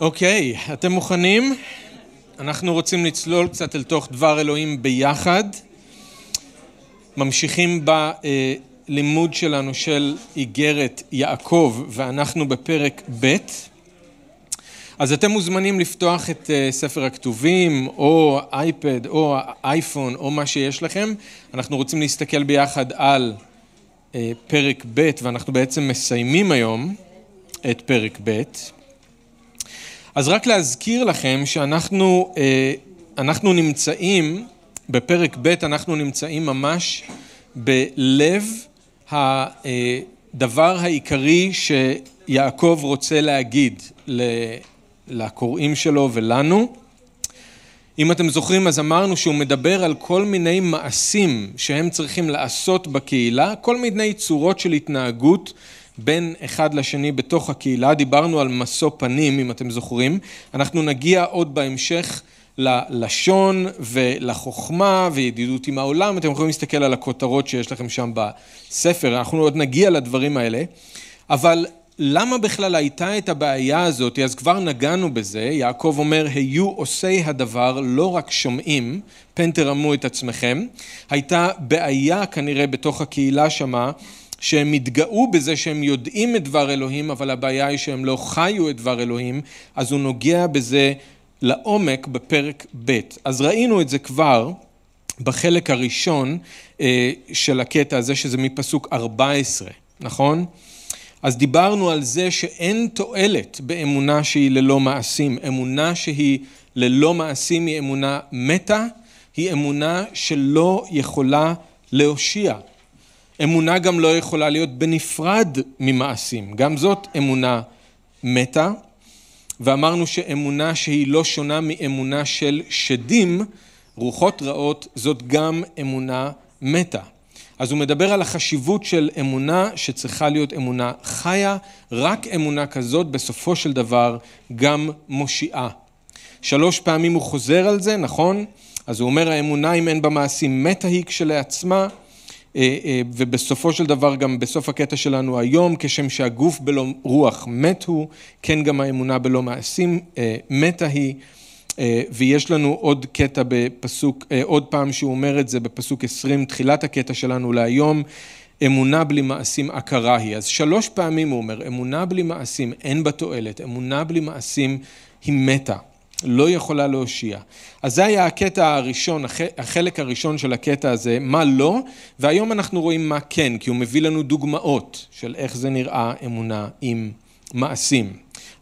אוקיי, אתם מוכנים? אנחנו רוצים לצלול קצת אל תוך דבר אלוהים ביחד. ממשיכים בלימוד שלנו של איגרת יעקב, ואנחנו בפרק ב'. אז אתם מוזמנים לפתוח את אה, ספר הכתובים, או אייפד, או אייפון, או מה שיש לכם. אנחנו רוצים להסתכל ביחד על אה, פרק ב', ואנחנו בעצם מסיימים היום את פרק ב'. אז רק להזכיר לכם שאנחנו אה, אנחנו נמצאים, בפרק ב' אנחנו נמצאים ממש בלב הדבר העיקרי שיעקב רוצה להגיד לקוראים שלו ולנו. אם אתם זוכרים, אז אמרנו שהוא מדבר על כל מיני מעשים שהם צריכים לעשות בקהילה, כל מיני צורות של התנהגות בין אחד לשני בתוך הקהילה, דיברנו על משוא פנים, אם אתם זוכרים, אנחנו נגיע עוד בהמשך ללשון ולחוכמה וידידות עם העולם, אתם יכולים להסתכל על הכותרות שיש לכם שם בספר, אנחנו עוד נגיע לדברים האלה, אבל למה בכלל הייתה את הבעיה הזאת? אז כבר נגענו בזה, יעקב אומר, היו עושי הדבר, לא רק שומעים, פן תרמו את עצמכם. הייתה בעיה כנראה בתוך הקהילה שמה, שהם התגאו בזה שהם יודעים את דבר אלוהים, אבל הבעיה היא שהם לא חיו את דבר אלוהים, אז הוא נוגע בזה לעומק בפרק ב'. אז ראינו את זה כבר בחלק הראשון אה, של הקטע הזה, שזה מפסוק 14, נכון? אז דיברנו על זה שאין תועלת באמונה שהיא ללא מעשים. אמונה שהיא ללא מעשים היא אמונה מתה, היא אמונה שלא יכולה להושיע. אמונה גם לא יכולה להיות בנפרד ממעשים, גם זאת אמונה מתה, ואמרנו שאמונה שהיא לא שונה מאמונה של שדים, רוחות רעות, זאת גם אמונה מתה. אז הוא מדבר על החשיבות של אמונה שצריכה להיות אמונה חיה, רק אמונה כזאת בסופו של דבר גם מושיעה. שלוש פעמים הוא חוזר על זה, נכון? אז הוא אומר האמונה אם אין בה מעשים מתה היא כשלעצמה, ובסופו של דבר גם בסוף הקטע שלנו היום, כשם שהגוף בלא רוח מת הוא, כן גם האמונה בלא מעשים אה, מתה היא. ויש לנו עוד קטע בפסוק, עוד פעם שהוא אומר את זה בפסוק 20, תחילת הקטע שלנו להיום, אמונה בלי מעשים עקרה היא. אז שלוש פעמים הוא אומר, אמונה בלי מעשים אין בה תועלת, אמונה בלי מעשים היא מתה. לא יכולה להושיע. אז זה היה הקטע הראשון, החלק הראשון של הקטע הזה, מה לא, והיום אנחנו רואים מה כן, כי הוא מביא לנו דוגמאות של איך זה נראה אמונה עם מעשים.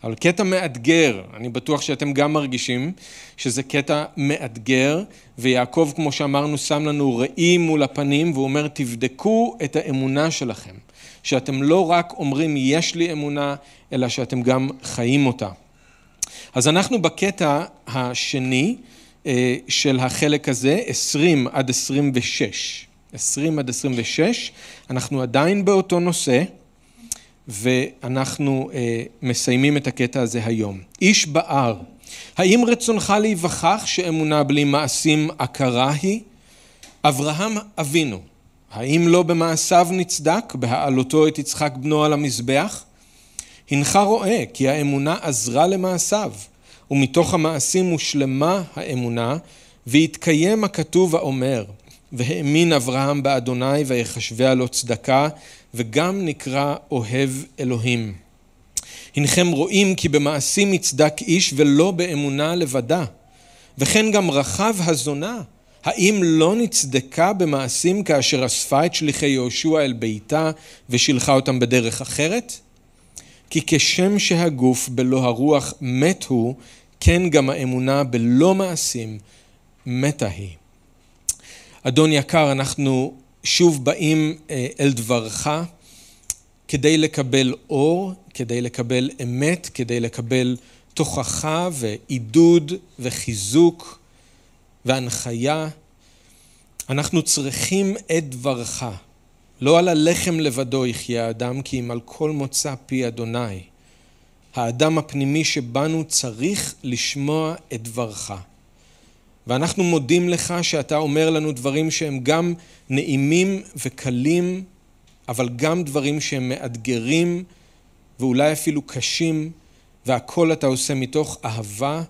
אבל קטע מאתגר, אני בטוח שאתם גם מרגישים שזה קטע מאתגר, ויעקב, כמו שאמרנו, שם לנו ראי מול הפנים, והוא אומר, תבדקו את האמונה שלכם, שאתם לא רק אומרים יש לי אמונה, אלא שאתם גם חיים אותה. אז אנחנו בקטע השני אה, של החלק הזה, 20 עד 26. 20 עד 26, אנחנו עדיין באותו נושא, ואנחנו אה, מסיימים את הקטע הזה היום. איש בער, האם רצונך להיווכח שאמונה בלי מעשים עקרה היא? אברהם אבינו, האם לא במעשיו נצדק בהעלותו את יצחק בנו על המזבח? הנך רואה כי האמונה עזרה למעשיו, ומתוך המעשים הושלמה האמונה, והתקיים הכתוב האומר, והאמין אברהם באדוני ויחשביה לו צדקה, וגם נקרא אוהב אלוהים. הנכם רואים כי במעשים יצדק איש ולא באמונה לבדה. וכן גם רחב הזונה, האם לא נצדקה במעשים כאשר אספה את שליחי יהושע אל ביתה ושילחה אותם בדרך אחרת? כי כשם שהגוף בלא הרוח מת הוא, כן גם האמונה בלא מעשים מתה היא. אדון יקר, אנחנו שוב באים אה, אל דברך כדי לקבל אור, כדי לקבל אמת, כדי לקבל תוכחה ועידוד וחיזוק והנחיה. אנחנו צריכים את דברך. לא על הלחם לבדו יחיה האדם, כי אם על כל מוצא פי אדוני. האדם הפנימי שבנו צריך לשמוע את דברך. ואנחנו מודים לך שאתה אומר לנו דברים שהם גם נעימים וקלים, אבל גם דברים שהם מאתגרים ואולי אפילו קשים, והכל אתה עושה מתוך אהבה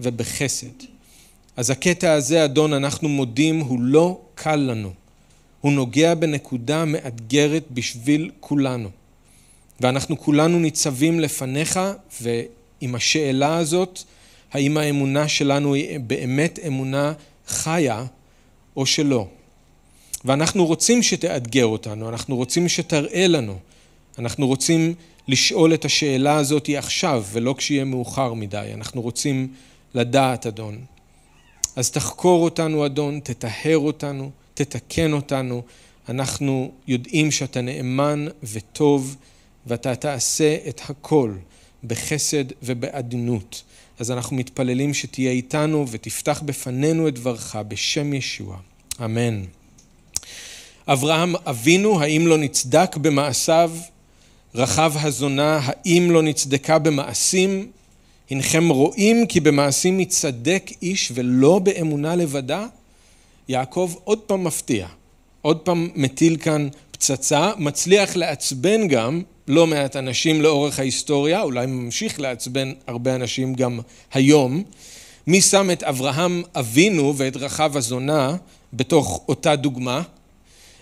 ובחסד. אז הקטע הזה, אדון, אנחנו מודים, הוא לא קל לנו. הוא נוגע בנקודה מאתגרת בשביל כולנו. ואנחנו כולנו ניצבים לפניך, ועם השאלה הזאת, האם האמונה שלנו היא באמת אמונה חיה או שלא. ואנחנו רוצים שתאתגר אותנו, אנחנו רוצים שתראה לנו, אנחנו רוצים לשאול את השאלה הזאת עכשיו ולא כשיהיה מאוחר מדי, אנחנו רוצים לדעת, אדון. אז תחקור אותנו, אדון, תטהר אותנו, תתקן אותנו. אנחנו יודעים שאתה נאמן וטוב, ואתה תעשה את הכל בחסד ובעדינות. אז אנחנו מתפללים שתהיה איתנו ותפתח בפנינו את דברך בשם ישוע. אמן. אברהם אבינו, האם לא נצדק במעשיו? רחב הזונה, האם לא נצדקה במעשים? הנכם רואים כי במעשים יצדק איש ולא באמונה לבדה? יעקב עוד פעם מפתיע, עוד פעם מטיל כאן פצצה, מצליח לעצבן גם לא מעט אנשים לאורך ההיסטוריה, אולי ממשיך לעצבן הרבה אנשים גם היום. מי שם את אברהם אבינו ואת רחב הזונה בתוך אותה דוגמה?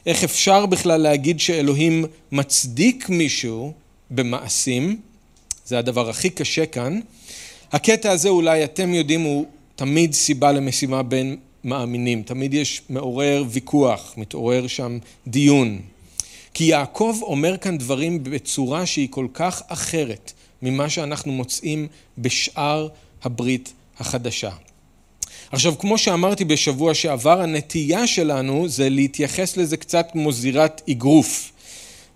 איך אפשר בכלל להגיד שאלוהים מצדיק מישהו במעשים? זה הדבר הכי קשה כאן. הקטע הזה אולי אתם יודעים הוא תמיד סיבה למשימה בין מאמינים, תמיד יש מעורר ויכוח, מתעורר שם דיון. כי יעקב אומר כאן דברים בצורה שהיא כל כך אחרת ממה שאנחנו מוצאים בשאר הברית החדשה. עכשיו, כמו שאמרתי בשבוע שעבר, הנטייה שלנו זה להתייחס לזה קצת כמו זירת אגרוף.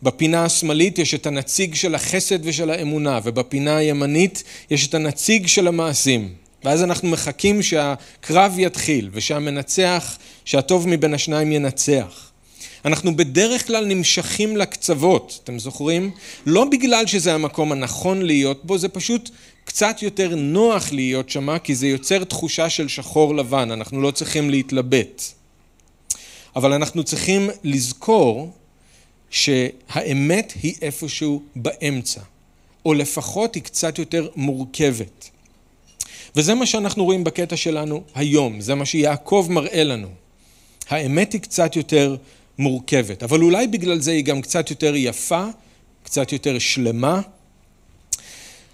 בפינה השמאלית יש את הנציג של החסד ושל האמונה, ובפינה הימנית יש את הנציג של המעשים. ואז אנחנו מחכים שהקרב יתחיל, ושהמנצח, שהטוב מבין השניים ינצח. אנחנו בדרך כלל נמשכים לקצוות, אתם זוכרים? לא בגלל שזה המקום הנכון להיות בו, זה פשוט קצת יותר נוח להיות שמה, כי זה יוצר תחושה של שחור לבן, אנחנו לא צריכים להתלבט. אבל אנחנו צריכים לזכור שהאמת היא איפשהו באמצע, או לפחות היא קצת יותר מורכבת. וזה מה שאנחנו רואים בקטע שלנו היום, זה מה שיעקב מראה לנו. האמת היא קצת יותר מורכבת, אבל אולי בגלל זה היא גם קצת יותר יפה, קצת יותר שלמה.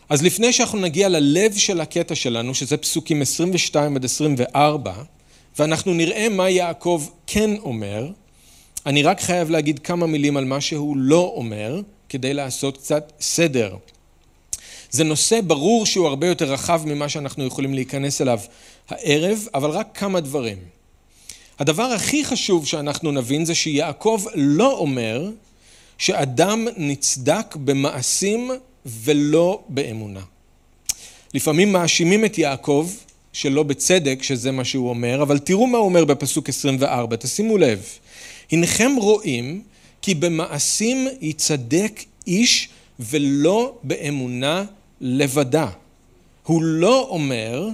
אז לפני שאנחנו נגיע ללב של הקטע שלנו, שזה פסוקים 22 עד 24, ואנחנו נראה מה יעקב כן אומר, אני רק חייב להגיד כמה מילים על מה שהוא לא אומר, כדי לעשות קצת סדר. זה נושא ברור שהוא הרבה יותר רחב ממה שאנחנו יכולים להיכנס אליו הערב, אבל רק כמה דברים. הדבר הכי חשוב שאנחנו נבין זה שיעקב לא אומר שאדם נצדק במעשים ולא באמונה. לפעמים מאשימים את יעקב שלא בצדק, שזה מה שהוא אומר, אבל תראו מה הוא אומר בפסוק 24, תשימו לב. הנכם רואים כי במעשים יצדק איש ולא באמונה לבדה. הוא לא אומר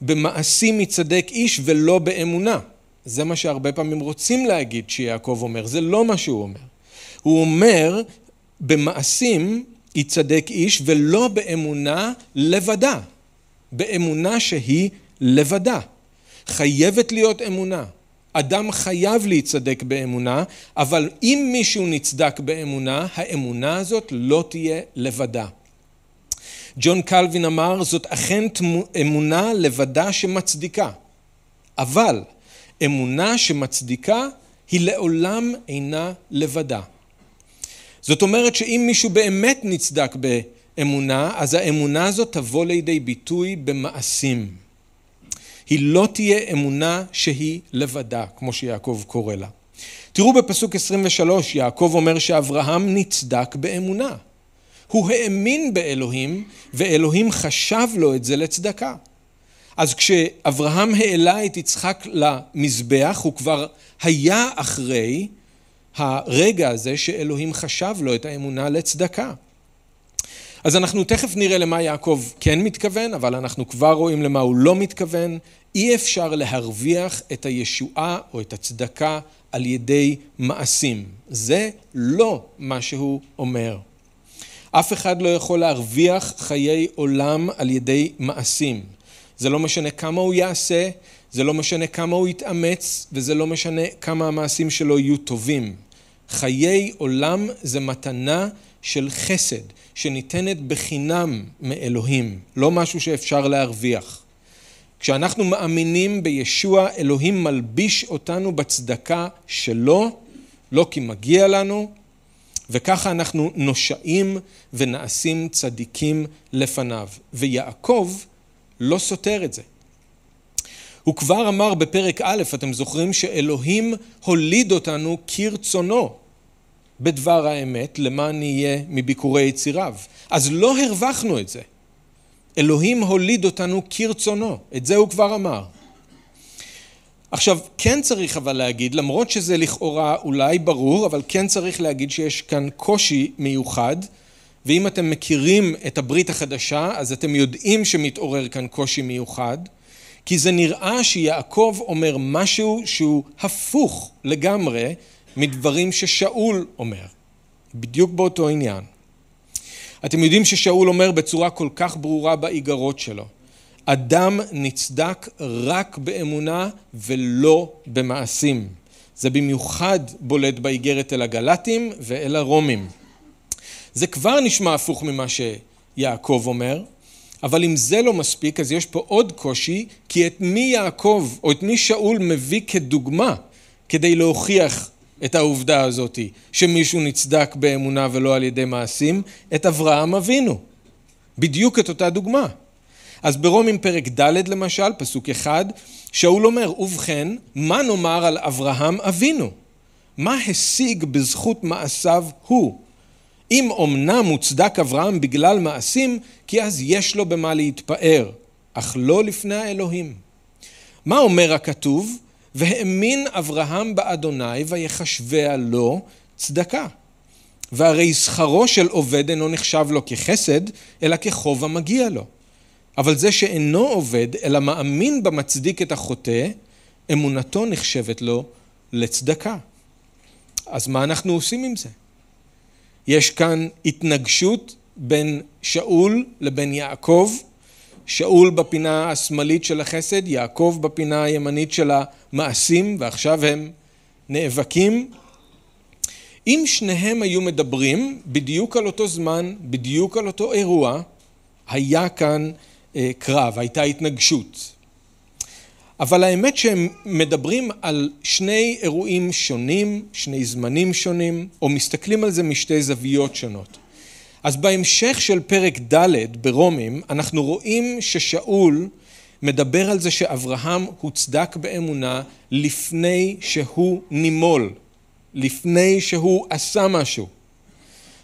במעשים יצדק איש ולא באמונה. זה מה שהרבה פעמים רוצים להגיד שיעקב אומר, זה לא מה שהוא אומר. הוא אומר במעשים יצדק איש ולא באמונה לבדה. באמונה שהיא לבדה. חייבת להיות אמונה. אדם חייב להצדק באמונה, אבל אם מישהו נצדק באמונה, האמונה הזאת לא תהיה לבדה. ג'ון קלווין אמר, זאת אכן אמונה לבדה שמצדיקה, אבל אמונה שמצדיקה היא לעולם אינה לבדה. זאת אומרת שאם מישהו באמת נצדק באמונה, אז האמונה הזאת תבוא לידי ביטוי במעשים. היא לא תהיה אמונה שהיא לבדה, כמו שיעקב קורא לה. תראו בפסוק 23, יעקב אומר שאברהם נצדק באמונה. הוא האמין באלוהים, ואלוהים חשב לו את זה לצדקה. אז כשאברהם העלה את יצחק למזבח, הוא כבר היה אחרי הרגע הזה שאלוהים חשב לו את האמונה לצדקה. אז אנחנו תכף נראה למה יעקב כן מתכוון, אבל אנחנו כבר רואים למה הוא לא מתכוון. אי אפשר להרוויח את הישועה או את הצדקה על ידי מעשים. זה לא מה שהוא אומר. אף אחד לא יכול להרוויח חיי עולם על ידי מעשים. זה לא משנה כמה הוא יעשה, זה לא משנה כמה הוא יתאמץ, וזה לא משנה כמה המעשים שלו יהיו טובים. חיי עולם זה מתנה של חסד, שניתנת בחינם מאלוהים, לא משהו שאפשר להרוויח. כשאנחנו מאמינים בישוע, אלוהים מלביש אותנו בצדקה שלו, לא כי מגיע לנו, וככה אנחנו נושעים ונעשים צדיקים לפניו. ויעקב לא סותר את זה. הוא כבר אמר בפרק א', אתם זוכרים שאלוהים הוליד אותנו כרצונו בדבר האמת, למען נהיה מביקורי יציריו. אז לא הרווחנו את זה. אלוהים הוליד אותנו כרצונו, את זה הוא כבר אמר. עכשיו, כן צריך אבל להגיד, למרות שזה לכאורה אולי ברור, אבל כן צריך להגיד שיש כאן קושי מיוחד, ואם אתם מכירים את הברית החדשה, אז אתם יודעים שמתעורר כאן קושי מיוחד, כי זה נראה שיעקב אומר משהו שהוא הפוך לגמרי מדברים ששאול אומר, בדיוק באותו עניין. אתם יודעים ששאול אומר בצורה כל כך ברורה באיגרות שלו, אדם נצדק רק באמונה ולא במעשים. זה במיוחד בולט באיגרת אל הגלטים ואל הרומים. זה כבר נשמע הפוך ממה שיעקב אומר, אבל אם זה לא מספיק, אז יש פה עוד קושי, כי את מי יעקב או את מי שאול מביא כדוגמה כדי להוכיח את העובדה הזאתי, שמישהו נצדק באמונה ולא על ידי מעשים, את אברהם אבינו. בדיוק את אותה דוגמה. אז ברומים פרק ד' למשל, פסוק אחד, שאול אומר, ובכן, מה נאמר על אברהם אבינו? מה השיג בזכות מעשיו הוא? אם אמנם מוצדק אברהם בגלל מעשים, כי אז יש לו במה להתפאר, אך לא לפני האלוהים. מה אומר הכתוב? והאמין אברהם באדוני ויחשביה לו צדקה. והרי שכרו של עובד אינו נחשב לו כחסד, אלא כחוב המגיע לו. אבל זה שאינו עובד, אלא מאמין במצדיק את החוטא, אמונתו נחשבת לו לצדקה. אז מה אנחנו עושים עם זה? יש כאן התנגשות בין שאול לבין יעקב, שאול בפינה השמאלית של החסד, יעקב בפינה הימנית של המעשים, ועכשיו הם נאבקים. אם שניהם היו מדברים בדיוק על אותו זמן, בדיוק על אותו אירוע, היה כאן קרב, הייתה התנגשות. אבל האמת שהם מדברים על שני אירועים שונים, שני זמנים שונים, או מסתכלים על זה משתי זוויות שונות. אז בהמשך של פרק ד' ברומים, אנחנו רואים ששאול מדבר על זה שאברהם הוצדק באמונה לפני שהוא נימול, לפני שהוא עשה משהו.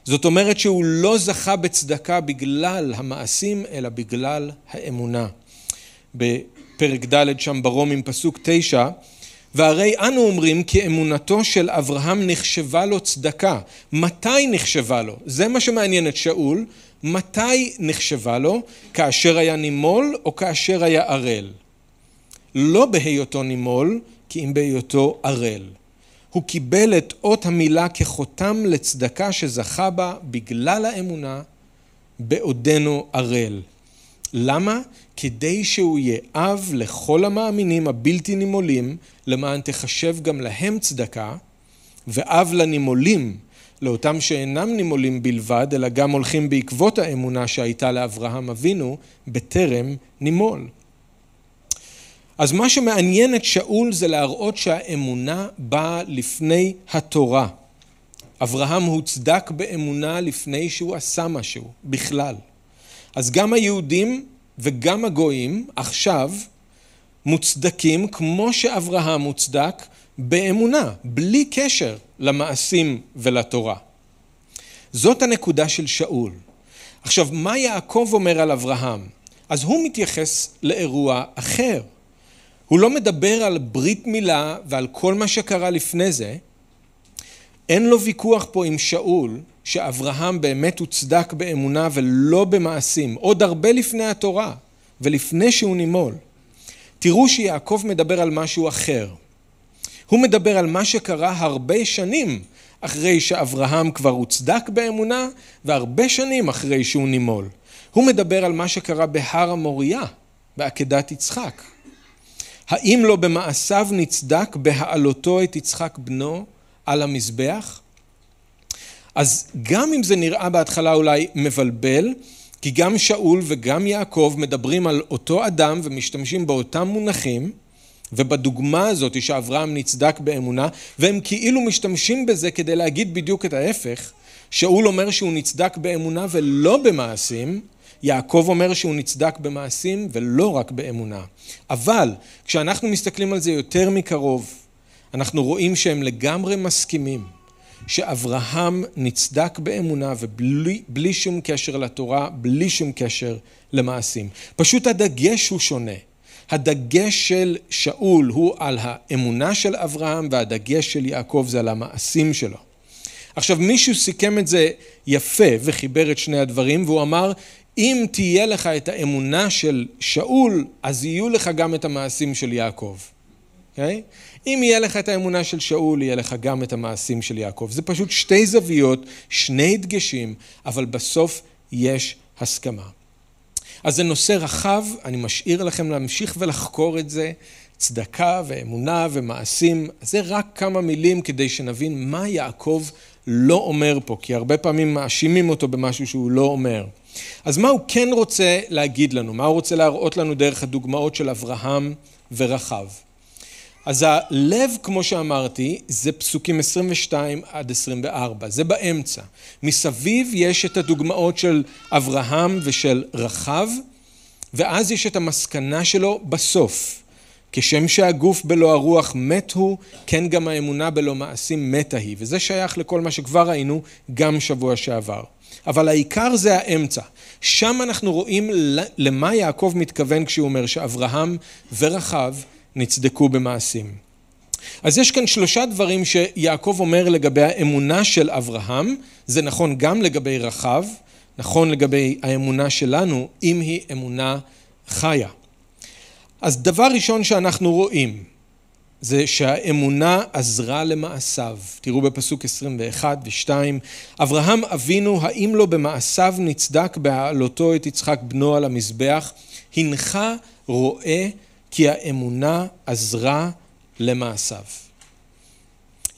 זאת אומרת שהוא לא זכה בצדקה בגלל המעשים, אלא בגלל האמונה. בפרק ד' שם ברומים פסוק תשע, והרי אנו אומרים כי אמונתו של אברהם נחשבה לו צדקה. מתי נחשבה לו? זה מה שמעניין את שאול. מתי נחשבה לו? כאשר היה נימול או כאשר היה ערל? לא בהיותו נימול, כי אם בהיותו ערל. הוא קיבל את אות המילה כחותם לצדקה שזכה בה בגלל האמונה בעודנו ערל. למה? כדי שהוא יהיה אב לכל המאמינים הבלתי נימולים, למען תחשב גם להם צדקה, ואב לנימולים, לאותם שאינם נימולים בלבד, אלא גם הולכים בעקבות האמונה שהייתה לאברהם אבינו, בטרם נימול. אז מה שמעניין את שאול זה להראות שהאמונה באה לפני התורה. אברהם הוצדק באמונה לפני שהוא עשה משהו, בכלל. אז גם היהודים וגם הגויים עכשיו מוצדקים כמו שאברהם מוצדק באמונה, בלי קשר למעשים ולתורה. זאת הנקודה של שאול. עכשיו, מה יעקב אומר על אברהם? אז הוא מתייחס לאירוע אחר. הוא לא מדבר על ברית מילה ועל כל מה שקרה לפני זה. אין לו ויכוח פה עם שאול שאברהם באמת הוצדק באמונה ולא במעשים, עוד הרבה לפני התורה ולפני שהוא נימול. תראו שיעקב מדבר על משהו אחר. הוא מדבר על מה שקרה הרבה שנים אחרי שאברהם כבר הוצדק באמונה, והרבה שנים אחרי שהוא נימול. הוא מדבר על מה שקרה בהר המוריה, בעקדת יצחק. האם לא במעשיו נצדק בהעלותו את יצחק בנו על המזבח? אז גם אם זה נראה בהתחלה אולי מבלבל, כי גם שאול וגם יעקב מדברים על אותו אדם ומשתמשים באותם מונחים, ובדוגמה הזאת שאברהם נצדק באמונה, והם כאילו משתמשים בזה כדי להגיד בדיוק את ההפך. שאול אומר שהוא נצדק באמונה ולא במעשים, יעקב אומר שהוא נצדק במעשים ולא רק באמונה. אבל כשאנחנו מסתכלים על זה יותר מקרוב, אנחנו רואים שהם לגמרי מסכימים שאברהם נצדק באמונה ובלי שום קשר לתורה, בלי שום קשר למעשים. פשוט הדגש הוא שונה. הדגש של שאול הוא על האמונה של אברהם והדגש של יעקב זה על המעשים שלו. עכשיו מישהו סיכם את זה יפה וחיבר את שני הדברים והוא אמר אם תהיה לך את האמונה של שאול אז יהיו לך גם את המעשים של יעקב. Okay? אוקיי? אם יהיה לך את האמונה של שאול, יהיה לך גם את המעשים של יעקב. זה פשוט שתי זוויות, שני דגשים, אבל בסוף יש הסכמה. אז זה נושא רחב, אני משאיר לכם להמשיך ולחקור את זה, צדקה ואמונה ומעשים. זה רק כמה מילים כדי שנבין מה יעקב לא אומר פה, כי הרבה פעמים מאשימים אותו במשהו שהוא לא אומר. אז מה הוא כן רוצה להגיד לנו? מה הוא רוצה להראות לנו דרך הדוגמאות של אברהם ורחב? אז הלב, כמו שאמרתי, זה פסוקים 22 עד 24, זה באמצע. מסביב יש את הדוגמאות של אברהם ושל רחב, ואז יש את המסקנה שלו בסוף. כשם שהגוף בלא הרוח מת הוא, כן גם האמונה בלא מעשים מתה היא. וזה שייך לכל מה שכבר ראינו גם שבוע שעבר. אבל העיקר זה האמצע. שם אנחנו רואים למה יעקב מתכוון כשהוא אומר שאברהם ורחב נצדקו במעשים. אז יש כאן שלושה דברים שיעקב אומר לגבי האמונה של אברהם, זה נכון גם לגבי רחב, נכון לגבי האמונה שלנו, אם היא אמונה חיה. אז דבר ראשון שאנחנו רואים זה שהאמונה עזרה למעשיו. תראו בפסוק 21 ו-2, אברהם אבינו, האם לא במעשיו נצדק בהעלותו את יצחק בנו על המזבח? הנך רואה כי האמונה עזרה למעשיו.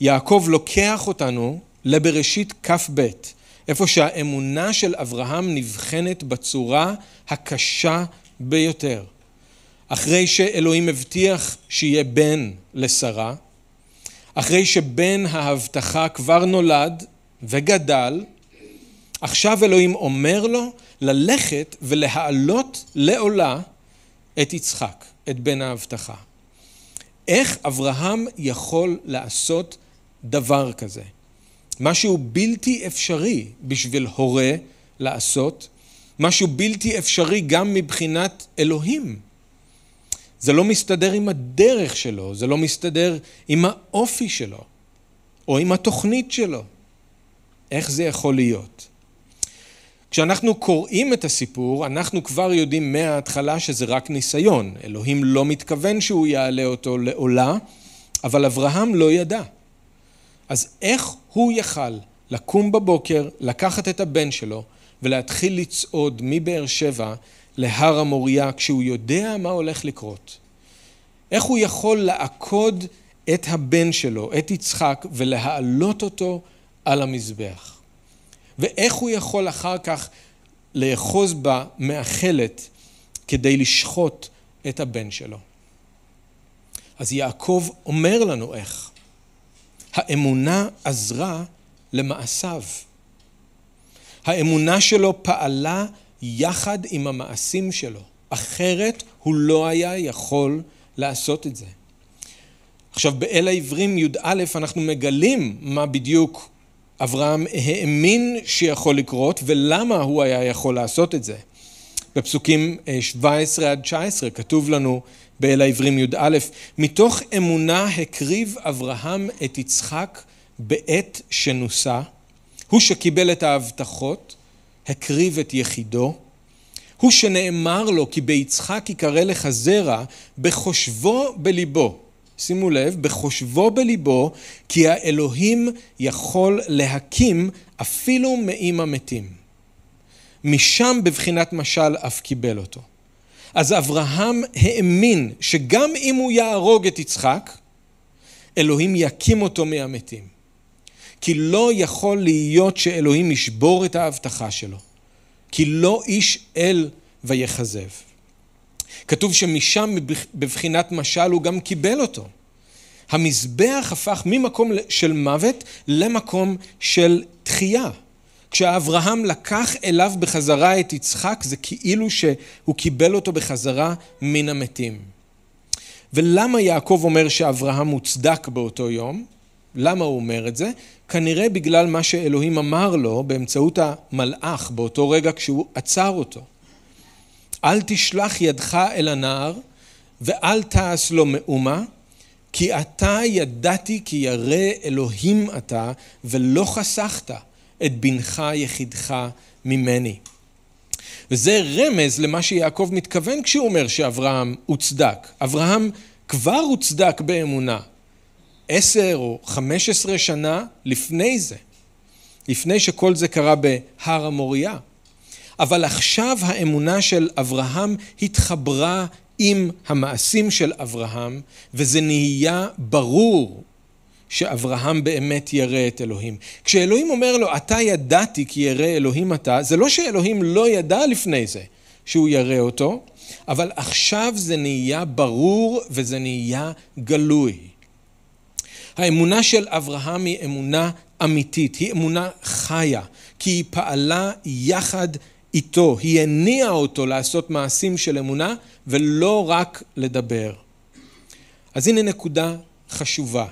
יעקב לוקח אותנו לבראשית כ"ב, איפה שהאמונה של אברהם נבחנת בצורה הקשה ביותר. אחרי שאלוהים הבטיח שיהיה בן לשרה, אחרי שבן ההבטחה כבר נולד וגדל, עכשיו אלוהים אומר לו ללכת ולהעלות לעולה את יצחק. את בן ההבטחה. איך אברהם יכול לעשות דבר כזה? משהו בלתי אפשרי בשביל הורה לעשות, משהו בלתי אפשרי גם מבחינת אלוהים. זה לא מסתדר עם הדרך שלו, זה לא מסתדר עם האופי שלו, או עם התוכנית שלו. איך זה יכול להיות? כשאנחנו קוראים את הסיפור, אנחנו כבר יודעים מההתחלה שזה רק ניסיון. אלוהים לא מתכוון שהוא יעלה אותו לעולה, אבל אברהם לא ידע. אז איך הוא יכל לקום בבוקר, לקחת את הבן שלו ולהתחיל לצעוד מבאר שבע להר המוריה כשהוא יודע מה הולך לקרות? איך הוא יכול לעקוד את הבן שלו, את יצחק, ולהעלות אותו על המזבח? ואיך הוא יכול אחר כך לאחוז בה מאכלת כדי לשחוט את הבן שלו. אז יעקב אומר לנו איך. האמונה עזרה למעשיו. האמונה שלו פעלה יחד עם המעשים שלו, אחרת הוא לא היה יכול לעשות את זה. עכשיו באל העברים י"א אנחנו מגלים מה בדיוק אברהם האמין שיכול לקרות ולמה הוא היה יכול לעשות את זה. בפסוקים 17 עד 19 כתוב לנו באל העברים י"א מתוך אמונה הקריב אברהם את יצחק בעת שנוסה הוא שקיבל את ההבטחות הקריב את יחידו הוא שנאמר לו כי ביצחק יקרא לך זרע בחושבו בליבו שימו לב, בחושבו בליבו, כי האלוהים יכול להקים אפילו מאם המתים. משם בבחינת משל אף קיבל אותו. אז אברהם האמין שגם אם הוא יהרוג את יצחק, אלוהים יקים אותו מהמתים. כי לא יכול להיות שאלוהים ישבור את ההבטחה שלו. כי לא איש אל ויכזב. כתוב שמשם בבחינת משל הוא גם קיבל אותו. המזבח הפך ממקום של מוות למקום של תחייה. כשאברהם לקח אליו בחזרה את יצחק זה כאילו שהוא קיבל אותו בחזרה מן המתים. ולמה יעקב אומר שאברהם מוצדק באותו יום? למה הוא אומר את זה? כנראה בגלל מה שאלוהים אמר לו באמצעות המלאך באותו רגע כשהוא עצר אותו. אל תשלח ידך אל הנער ואל תעש לו מאומה כי אתה ידעתי כי ירא אלוהים אתה ולא חסכת את בנך יחידך ממני. וזה רמז למה שיעקב מתכוון כשהוא אומר שאברהם הוצדק. אברהם כבר הוצדק באמונה, עשר או חמש עשרה שנה לפני זה, לפני שכל זה קרה בהר המוריה. אבל עכשיו האמונה של אברהם התחברה עם המעשים של אברהם, וזה נהיה ברור שאברהם באמת ירא את אלוהים. כשאלוהים אומר לו, אתה ידעתי כי ירא אלוהים אתה, זה לא שאלוהים לא ידע לפני זה שהוא ירא אותו, אבל עכשיו זה נהיה ברור וזה נהיה גלוי. האמונה של אברהם היא אמונה אמיתית, היא אמונה חיה, כי היא פעלה יחד איתו, היא הניעה אותו לעשות מעשים של אמונה ולא רק לדבר. אז הנה נקודה חשובה.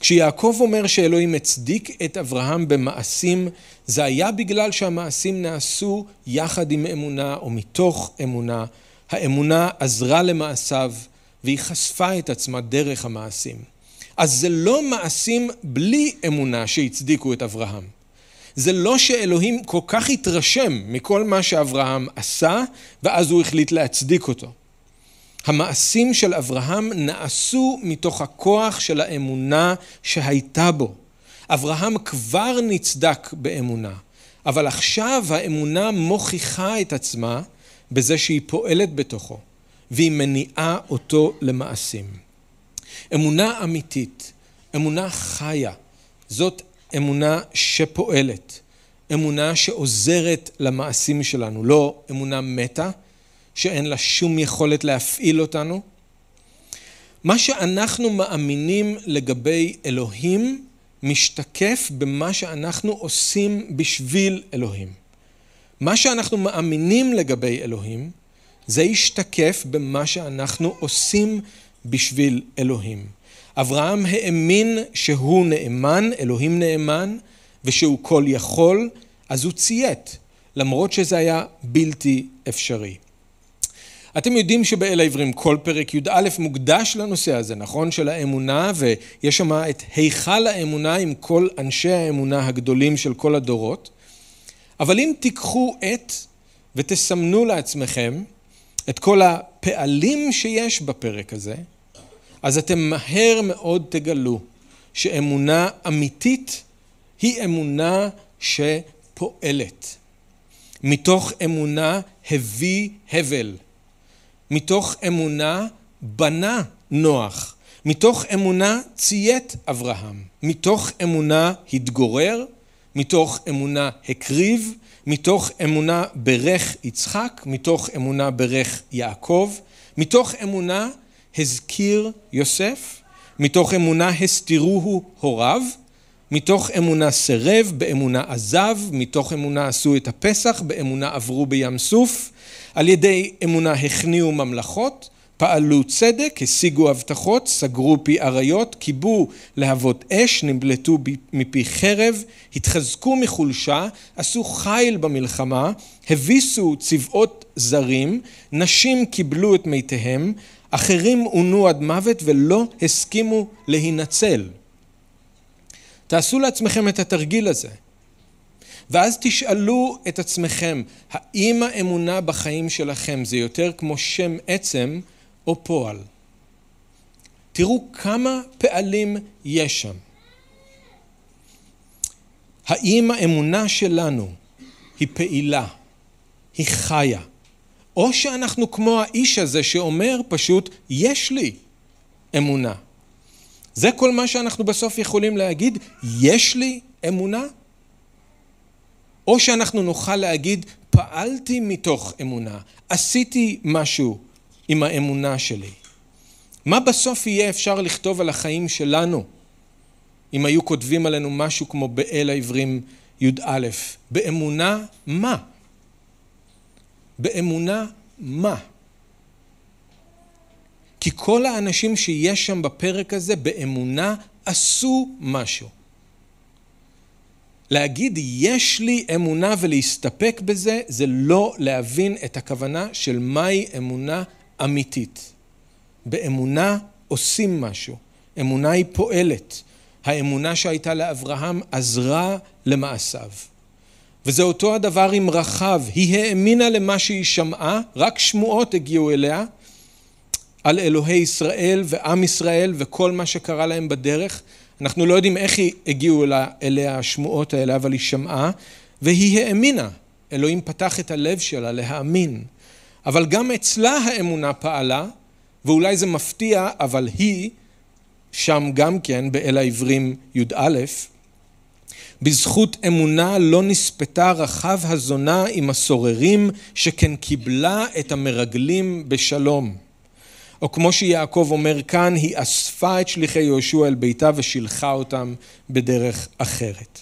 כשיעקב אומר שאלוהים הצדיק את אברהם במעשים, זה היה בגלל שהמעשים נעשו יחד עם אמונה או מתוך אמונה. האמונה עזרה למעשיו והיא חשפה את עצמה דרך המעשים. אז זה לא מעשים בלי אמונה שהצדיקו את אברהם. זה לא שאלוהים כל כך התרשם מכל מה שאברהם עשה, ואז הוא החליט להצדיק אותו. המעשים של אברהם נעשו מתוך הכוח של האמונה שהייתה בו. אברהם כבר נצדק באמונה, אבל עכשיו האמונה מוכיחה את עצמה בזה שהיא פועלת בתוכו, והיא מניעה אותו למעשים. אמונה אמיתית, אמונה חיה, זאת אמונה שפועלת, אמונה שעוזרת למעשים שלנו, לא אמונה מתה, שאין לה שום יכולת להפעיל אותנו. מה שאנחנו מאמינים לגבי אלוהים משתקף במה שאנחנו עושים בשביל אלוהים. מה שאנחנו מאמינים לגבי אלוהים זה ישתקף במה שאנחנו עושים בשביל אלוהים. אברהם האמין שהוא נאמן, אלוהים נאמן, ושהוא כל יכול, אז הוא ציית, למרות שזה היה בלתי אפשרי. אתם יודעים שבאל העברים כל פרק י"א מוקדש לנושא הזה, נכון? של האמונה, ויש שם את היכל האמונה עם כל אנשי האמונה הגדולים של כל הדורות. אבל אם תיקחו את ותסמנו לעצמכם את כל הפעלים שיש בפרק הזה, אז אתם מהר מאוד תגלו שאמונה אמיתית היא אמונה שפועלת. מתוך אמונה הביא הבל. מתוך אמונה בנה נוח. מתוך אמונה ציית אברהם. מתוך אמונה התגורר. מתוך אמונה הקריב. מתוך אמונה ברך יצחק. מתוך אמונה ברך יעקב. מתוך אמונה הזכיר יוסף, מתוך אמונה הסתירוהו הוריו, מתוך אמונה סירב, באמונה עזב, מתוך אמונה עשו את הפסח, באמונה עברו בים סוף, על ידי אמונה הכניעו ממלכות, פעלו צדק, השיגו הבטחות, סגרו פי אריות, כיבו להבות אש, נמלטו מפי חרב, התחזקו מחולשה, עשו חיל במלחמה, הביסו צבאות זרים, נשים קיבלו את מתיהם, אחרים עונו עד מוות ולא הסכימו להינצל. תעשו לעצמכם את התרגיל הזה. ואז תשאלו את עצמכם, האם האמונה בחיים שלכם זה יותר כמו שם עצם או פועל? תראו כמה פעלים יש שם. האם האמונה שלנו היא פעילה, היא חיה, או שאנחנו כמו האיש הזה שאומר פשוט, יש לי אמונה. זה כל מה שאנחנו בסוף יכולים להגיד, יש לי אמונה? או שאנחנו נוכל להגיד, פעלתי מתוך אמונה, עשיתי משהו עם האמונה שלי. מה בסוף יהיה אפשר לכתוב על החיים שלנו אם היו כותבים עלינו משהו כמו באל העברים י"א? באמונה מה? באמונה מה? כי כל האנשים שיש שם בפרק הזה באמונה עשו משהו. להגיד יש לי אמונה ולהסתפק בזה, זה לא להבין את הכוונה של מהי אמונה אמיתית. באמונה עושים משהו, אמונה היא פועלת. האמונה שהייתה לאברהם עזרה למעשיו. וזה אותו הדבר עם רחב, היא האמינה למה שהיא שמעה, רק שמועות הגיעו אליה, על אלוהי ישראל ועם ישראל וכל מה שקרה להם בדרך. אנחנו לא יודעים איך הגיעו אליה השמועות האלה, אבל היא שמעה, והיא האמינה. אלוהים פתח את הלב שלה להאמין. אבל גם אצלה האמונה פעלה, ואולי זה מפתיע, אבל היא, שם גם כן, באל העברים י"א, בזכות אמונה לא נספתה רחב הזונה עם הסוררים, שכן קיבלה את המרגלים בשלום. או כמו שיעקב אומר כאן, היא אספה את שליחי יהושע אל ביתה ושילחה אותם בדרך אחרת.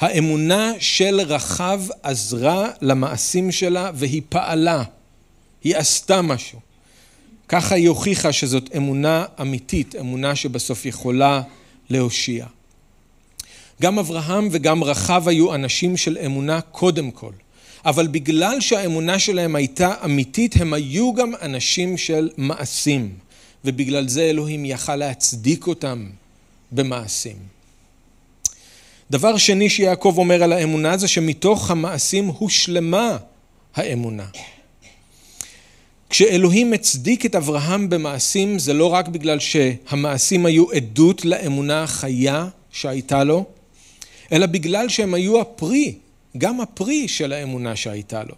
האמונה של רחב עזרה למעשים שלה והיא פעלה, היא עשתה משהו. ככה היא הוכיחה שזאת אמונה אמיתית, אמונה שבסוף יכולה להושיע. גם אברהם וגם רחב היו אנשים של אמונה קודם כל. אבל בגלל שהאמונה שלהם הייתה אמיתית, הם היו גם אנשים של מעשים. ובגלל זה אלוהים יכל להצדיק אותם במעשים. דבר שני שיעקב אומר על האמונה זה שמתוך המעשים הושלמה האמונה. כשאלוהים הצדיק את אברהם במעשים זה לא רק בגלל שהמעשים היו עדות לאמונה החיה שהייתה לו, אלא בגלל שהם היו הפרי, גם הפרי של האמונה שהייתה לו.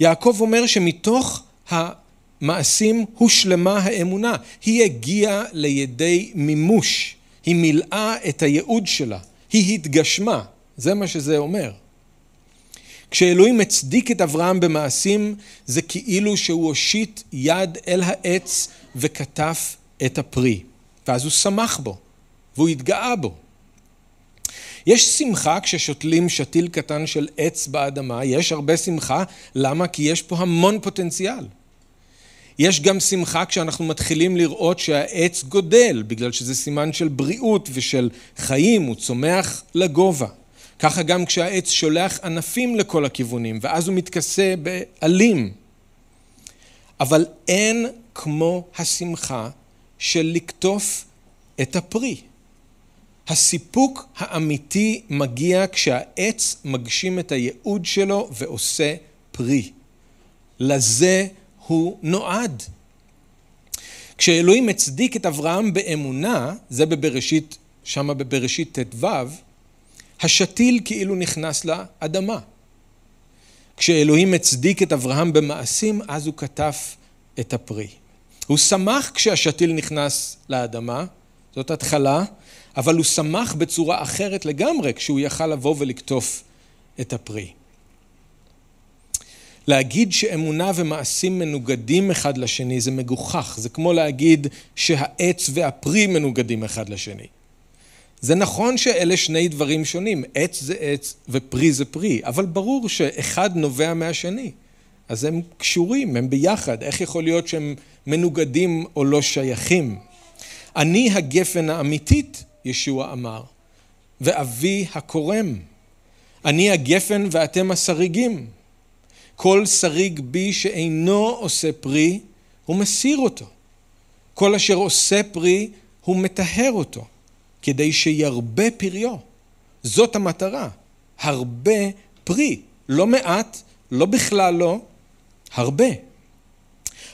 יעקב אומר שמתוך המעשים הושלמה האמונה, היא הגיעה לידי מימוש, היא מילאה את הייעוד שלה, היא התגשמה, זה מה שזה אומר. כשאלוהים הצדיק את אברהם במעשים, זה כאילו שהוא הושיט יד אל העץ וכתף את הפרי. ואז הוא שמח בו, והוא התגאה בו. יש שמחה כששותלים שתיל קטן של עץ באדמה, יש הרבה שמחה, למה? כי יש פה המון פוטנציאל. יש גם שמחה כשאנחנו מתחילים לראות שהעץ גודל, בגלל שזה סימן של בריאות ושל חיים, הוא צומח לגובה. ככה גם כשהעץ שולח ענפים לכל הכיוונים, ואז הוא מתכסה בעלים. אבל אין כמו השמחה של לקטוף את הפרי. הסיפוק האמיתי מגיע כשהעץ מגשים את הייעוד שלו ועושה פרי. לזה הוא נועד. כשאלוהים הצדיק את אברהם באמונה, זה בבראשית, שמה בבראשית ט"ו, השתיל כאילו נכנס לאדמה. כשאלוהים הצדיק את אברהם במעשים, אז הוא כתף את הפרי. הוא שמח כשהשתיל נכנס לאדמה, זאת התחלה, אבל הוא שמח בצורה אחרת לגמרי כשהוא יכל לבוא ולקטוף את הפרי. להגיד שאמונה ומעשים מנוגדים אחד לשני זה מגוחך, זה כמו להגיד שהעץ והפרי מנוגדים אחד לשני. זה נכון שאלה שני דברים שונים, עץ זה עץ ופרי זה פרי, אבל ברור שאחד נובע מהשני. אז הם קשורים, הם ביחד, איך יכול להיות שהם מנוגדים או לא שייכים? אני הגפן האמיתית ישוע אמר, ואבי הקורם. אני הגפן ואתם השריגים. כל שריג בי שאינו עושה פרי, הוא מסיר אותו. כל אשר עושה פרי, הוא מטהר אותו, כדי שירבה פריו. זאת המטרה, הרבה פרי. לא מעט, לא בכלל לא, הרבה.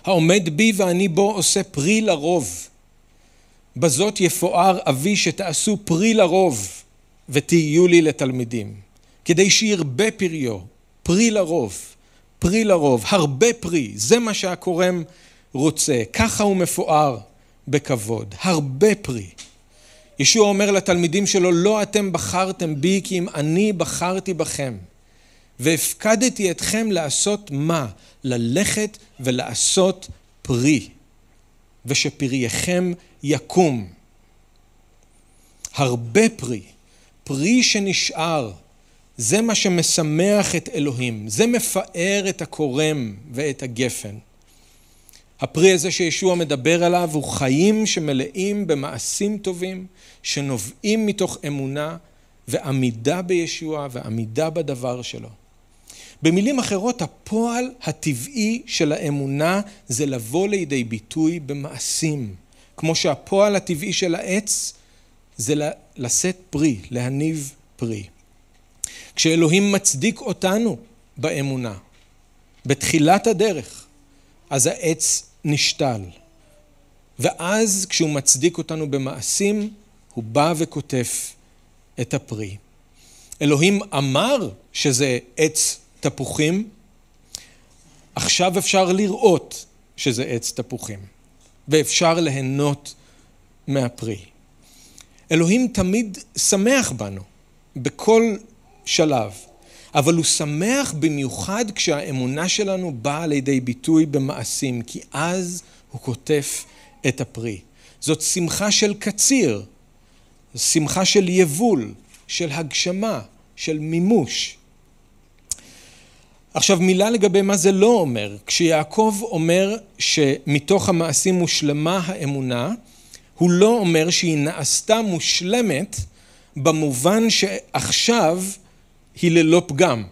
העומד בי ואני בו עושה פרי לרוב, בזאת יפואר אבי שתעשו פרי לרוב ותהיו לי לתלמידים, כדי שירבה פריו, פרי לרוב, פרי לרוב, הרבה פרי, זה מה שהקורם רוצה, ככה הוא מפואר בכבוד, הרבה פרי. ישוע אומר לתלמידים שלו, לא אתם בחרתם בי כי אם אני בחרתי בכם. והפקדתי אתכם לעשות מה? ללכת ולעשות פרי, ושפרייכם יקום. הרבה פרי, פרי שנשאר, זה מה שמשמח את אלוהים, זה מפאר את הכורם ואת הגפן. הפרי הזה שישוע מדבר עליו הוא חיים שמלאים במעשים טובים, שנובעים מתוך אמונה ועמידה בישוע ועמידה בדבר שלו. במילים אחרות, הפועל הטבעי של האמונה זה לבוא לידי ביטוי במעשים. כמו שהפועל הטבעי של העץ זה לשאת פרי, להניב פרי. כשאלוהים מצדיק אותנו באמונה, בתחילת הדרך, אז העץ נשתל. ואז כשהוא מצדיק אותנו במעשים, הוא בא וקוטף את הפרי. אלוהים אמר שזה עץ תפוחים, עכשיו אפשר לראות שזה עץ תפוחים, ואפשר ליהנות מהפרי. אלוהים תמיד שמח בנו, בכל שלב, אבל הוא שמח במיוחד כשהאמונה שלנו באה לידי ביטוי במעשים, כי אז הוא קוטף את הפרי. זאת שמחה של קציר, שמחה של יבול, של הגשמה, של מימוש. עכשיו מילה לגבי מה זה לא אומר. כשיעקב אומר שמתוך המעשים מושלמה האמונה, הוא לא אומר שהיא נעשתה מושלמת במובן שעכשיו היא ללא פגם.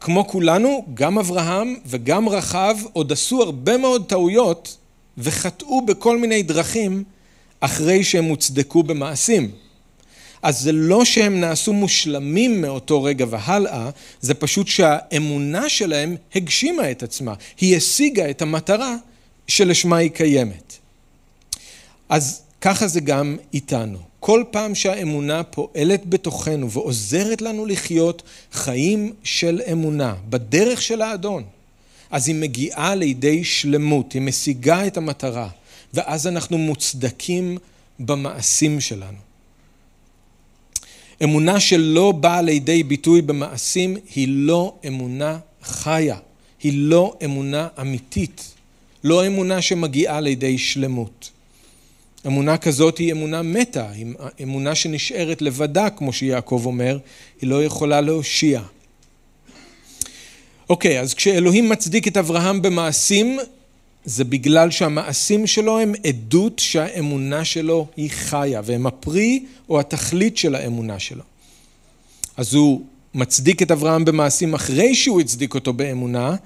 כמו כולנו, גם אברהם וגם רחב עוד עשו הרבה מאוד טעויות וחטאו בכל מיני דרכים אחרי שהם הוצדקו במעשים. אז זה לא שהם נעשו מושלמים מאותו רגע והלאה, זה פשוט שהאמונה שלהם הגשימה את עצמה, היא השיגה את המטרה שלשמה היא קיימת. אז ככה זה גם איתנו. כל פעם שהאמונה פועלת בתוכנו ועוזרת לנו לחיות חיים של אמונה בדרך של האדון, אז היא מגיעה לידי שלמות, היא משיגה את המטרה, ואז אנחנו מוצדקים במעשים שלנו. אמונה שלא באה לידי ביטוי במעשים היא לא אמונה חיה, היא לא אמונה אמיתית, לא אמונה שמגיעה לידי שלמות. אמונה כזאת היא אמונה מתה, אמונה שנשארת לבדה, כמו שיעקב אומר, היא לא יכולה להושיע. אוקיי, אז כשאלוהים מצדיק את אברהם במעשים, זה בגלל שהמעשים שלו הם עדות שהאמונה שלו היא חיה, והם הפרי או התכלית של האמונה שלו. אז הוא מצדיק את אברהם במעשים אחרי שהוא הצדיק אותו באמונה,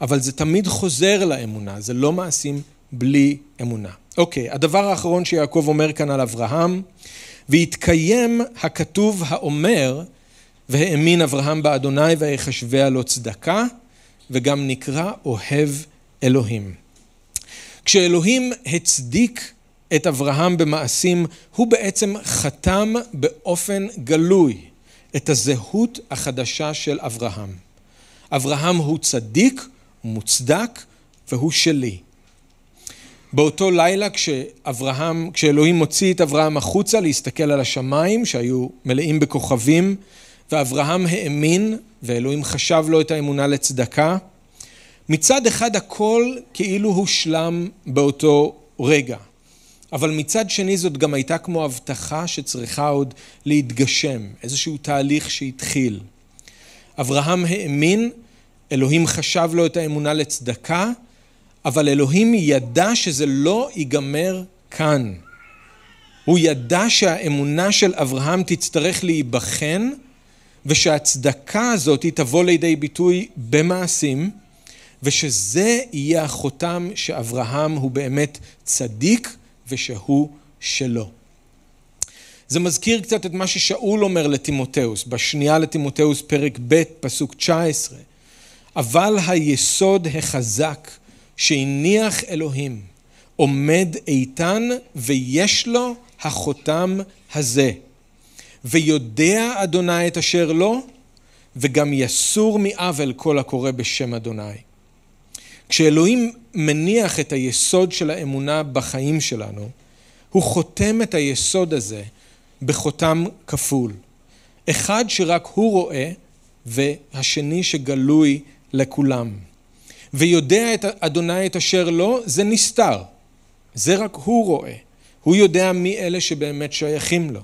אבל זה תמיד חוזר לאמונה, זה לא מעשים בלי אמונה. אוקיי, הדבר האחרון שיעקב אומר כאן על אברהם, והתקיים הכתוב האומר, והאמין אברהם באדוני ויחשביה לו צדקה, וגם נקרא אוהב אלוהים. כשאלוהים הצדיק את אברהם במעשים, הוא בעצם חתם באופן גלוי את הזהות החדשה של אברהם. אברהם הוא צדיק, מוצדק, והוא שלי. באותו לילה כשאברהם, כשאלוהים מוציא את אברהם החוצה להסתכל על השמיים שהיו מלאים בכוכבים, ואברהם האמין, ואלוהים חשב לו את האמונה לצדקה, מצד אחד הכל כאילו הושלם באותו רגע, אבל מצד שני זאת גם הייתה כמו הבטחה שצריכה עוד להתגשם, איזשהו תהליך שהתחיל. אברהם האמין, אלוהים חשב לו את האמונה לצדקה, אבל אלוהים ידע שזה לא ייגמר כאן. הוא ידע שהאמונה של אברהם תצטרך להיבחן ושהצדקה הזאת תבוא לידי ביטוי במעשים ושזה יהיה החותם שאברהם הוא באמת צדיק ושהוא שלו. זה מזכיר קצת את מה ששאול אומר לטימותאוס, בשנייה לטימותאוס פרק ב' פסוק 19. אבל היסוד החזק שהניח אלוהים עומד איתן ויש לו החותם הזה. ויודע אדוני את אשר לו, וגם יסור מעוול כל הקורא בשם אדוני. כשאלוהים מניח את היסוד של האמונה בחיים שלנו, הוא חותם את היסוד הזה בחותם כפול. אחד שרק הוא רואה, והשני שגלוי לכולם. ויודע את אדוני את אשר לו, זה נסתר. זה רק הוא רואה. הוא יודע מי אלה שבאמת שייכים לו.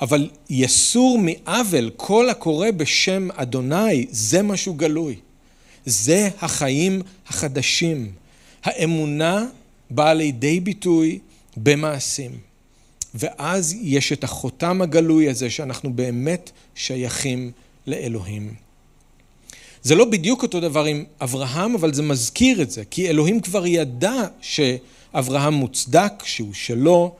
אבל יסור מעוול כל הקורא בשם אדוני, זה משהו גלוי. זה החיים החדשים. האמונה באה לידי ביטוי במעשים. ואז יש את החותם הגלוי הזה שאנחנו באמת שייכים לאלוהים. זה לא בדיוק אותו דבר עם אברהם, אבל זה מזכיר את זה, כי אלוהים כבר ידע שאברהם מוצדק, שהוא שלו,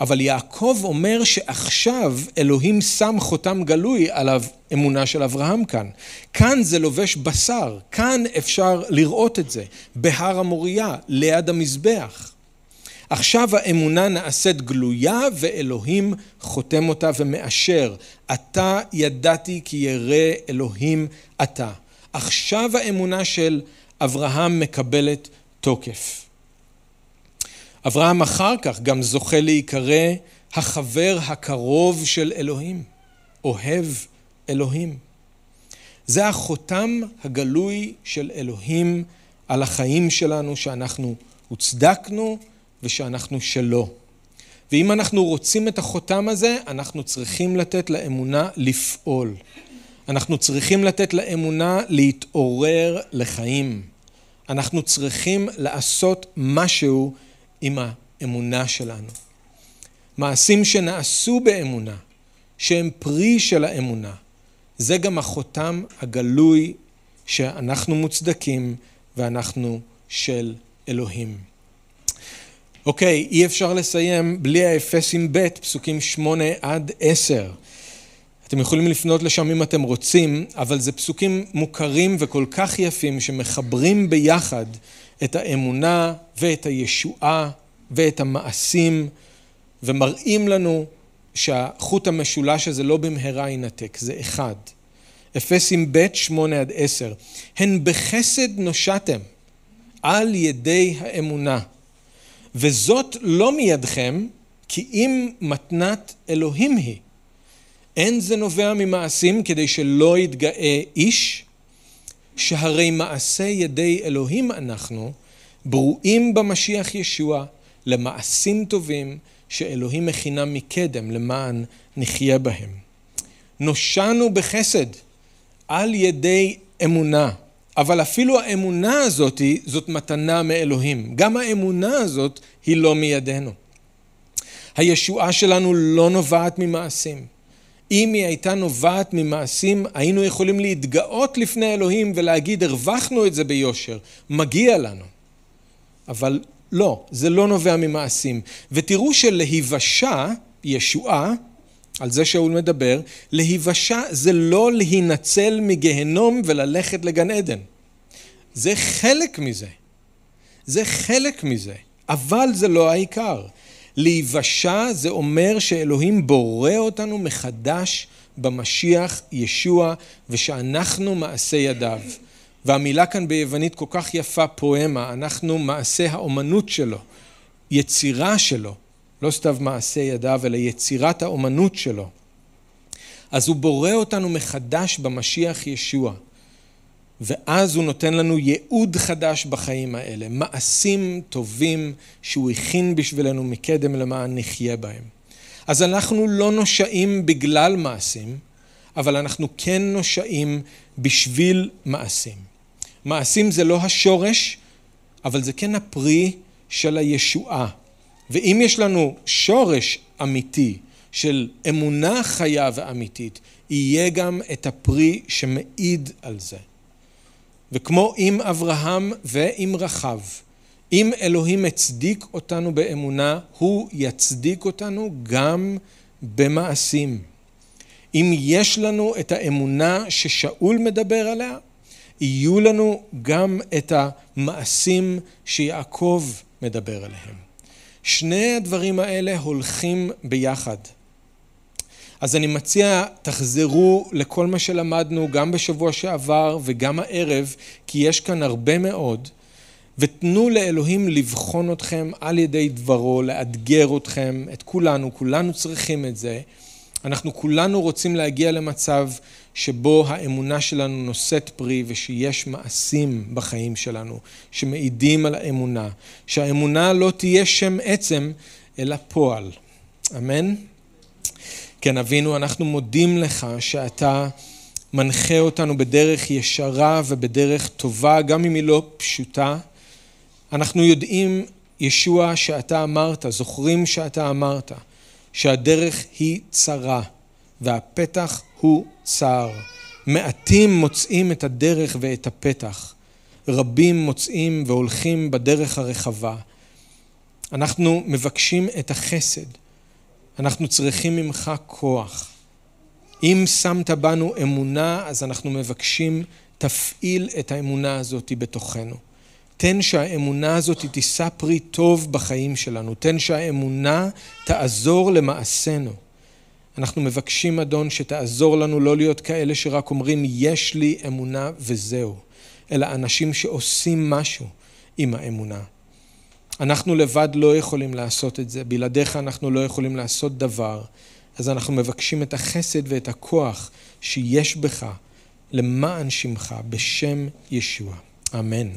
אבל יעקב אומר שעכשיו אלוהים שם חותם גלוי על האמונה של אברהם כאן. כאן זה לובש בשר, כאן אפשר לראות את זה, בהר המוריה, ליד המזבח. עכשיו האמונה נעשית גלויה ואלוהים חותם אותה ומאשר. אתה ידעתי כי ירא אלוהים אתה. עכשיו האמונה של אברהם מקבלת תוקף. אברהם אחר כך גם זוכה להיקרא החבר הקרוב של אלוהים, אוהב אלוהים. זה החותם הגלוי של אלוהים על החיים שלנו, שאנחנו הוצדקנו ושאנחנו שלו. ואם אנחנו רוצים את החותם הזה, אנחנו צריכים לתת לאמונה לפעול. אנחנו צריכים לתת לאמונה להתעורר לחיים. אנחנו צריכים לעשות משהו עם האמונה שלנו. מעשים שנעשו באמונה, שהם פרי של האמונה, זה גם החותם הגלוי שאנחנו מוצדקים ואנחנו של אלוהים. אוקיי, אי אפשר לסיים בלי האפסים ב', פסוקים שמונה עד עשר. אתם יכולים לפנות לשם אם אתם רוצים, אבל זה פסוקים מוכרים וכל כך יפים שמחברים ביחד את האמונה ואת הישועה ואת המעשים ומראים לנו שהחוט המשולש הזה לא במהרה ינתק, זה אחד. אפסים ב' שמונה עד עשר, הן בחסד נושעתם על ידי האמונה. וזאת לא מידכם, כי אם מתנת אלוהים היא. אין זה נובע ממעשים כדי שלא יתגאה איש, שהרי מעשה ידי אלוהים אנחנו, ברואים במשיח ישוע למעשים טובים שאלוהים מכינה מקדם למען נחיה בהם. נושענו בחסד על ידי אמונה. אבל אפילו האמונה הזאת זאת מתנה מאלוהים. גם האמונה הזאת היא לא מידינו. הישועה שלנו לא נובעת ממעשים. אם היא הייתה נובעת ממעשים, היינו יכולים להתגאות לפני אלוהים ולהגיד, הרווחנו את זה ביושר, מגיע לנו. אבל לא, זה לא נובע ממעשים. ותראו שלהיוושע, ישועה, על זה שאול מדבר, להיוושע זה לא להינצל מגהנום וללכת לגן עדן. זה חלק מזה. זה חלק מזה, אבל זה לא העיקר. להיוושע זה אומר שאלוהים בורא אותנו מחדש במשיח ישוע ושאנחנו מעשה ידיו. והמילה כאן ביוונית כל כך יפה פואמה, אנחנו מעשה האומנות שלו, יצירה שלו. לא סתם מעשה ידיו, אלא יצירת האומנות שלו. אז הוא בורא אותנו מחדש במשיח ישוע. ואז הוא נותן לנו ייעוד חדש בחיים האלה, מעשים טובים שהוא הכין בשבילנו מקדם למען נחיה בהם. אז אנחנו לא נושעים בגלל מעשים, אבל אנחנו כן נושעים בשביל מעשים. מעשים זה לא השורש, אבל זה כן הפרי של הישועה. ואם יש לנו שורש אמיתי של אמונה חיה ואמיתית, יהיה גם את הפרי שמעיד על זה. וכמו עם אברהם ועם רחב, אם אלוהים הצדיק אותנו באמונה, הוא יצדיק אותנו גם במעשים. אם יש לנו את האמונה ששאול מדבר עליה, יהיו לנו גם את המעשים שיעקב מדבר אליהם. שני הדברים האלה הולכים ביחד. אז אני מציע, תחזרו לכל מה שלמדנו גם בשבוע שעבר וגם הערב, כי יש כאן הרבה מאוד, ותנו לאלוהים לבחון אתכם על ידי דברו, לאתגר אתכם, את כולנו, כולנו צריכים את זה. אנחנו כולנו רוצים להגיע למצב שבו האמונה שלנו נושאת פרי ושיש מעשים בחיים שלנו שמעידים על האמונה, שהאמונה לא תהיה שם עצם אלא פועל. אמן? כן, אבינו, אנחנו מודים לך שאתה מנחה אותנו בדרך ישרה ובדרך טובה, גם אם היא לא פשוטה. אנחנו יודעים, ישוע, שאתה אמרת, זוכרים שאתה אמרת, שהדרך היא צרה והפתח הוא צר. מעטים מוצאים את הדרך ואת הפתח, רבים מוצאים והולכים בדרך הרחבה. אנחנו מבקשים את החסד, אנחנו צריכים ממך כוח. אם שמת בנו אמונה, אז אנחנו מבקשים, תפעיל את האמונה הזאת בתוכנו. תן שהאמונה הזאת תישא פרי טוב בחיים שלנו. תן שהאמונה תעזור למעשינו. אנחנו מבקשים, אדון, שתעזור לנו לא להיות כאלה שרק אומרים, יש לי אמונה וזהו, אלא אנשים שעושים משהו עם האמונה. אנחנו לבד לא יכולים לעשות את זה, בלעדיך אנחנו לא יכולים לעשות דבר. אז אנחנו מבקשים את החסד ואת הכוח שיש בך למען שמך בשם ישוע. אמן.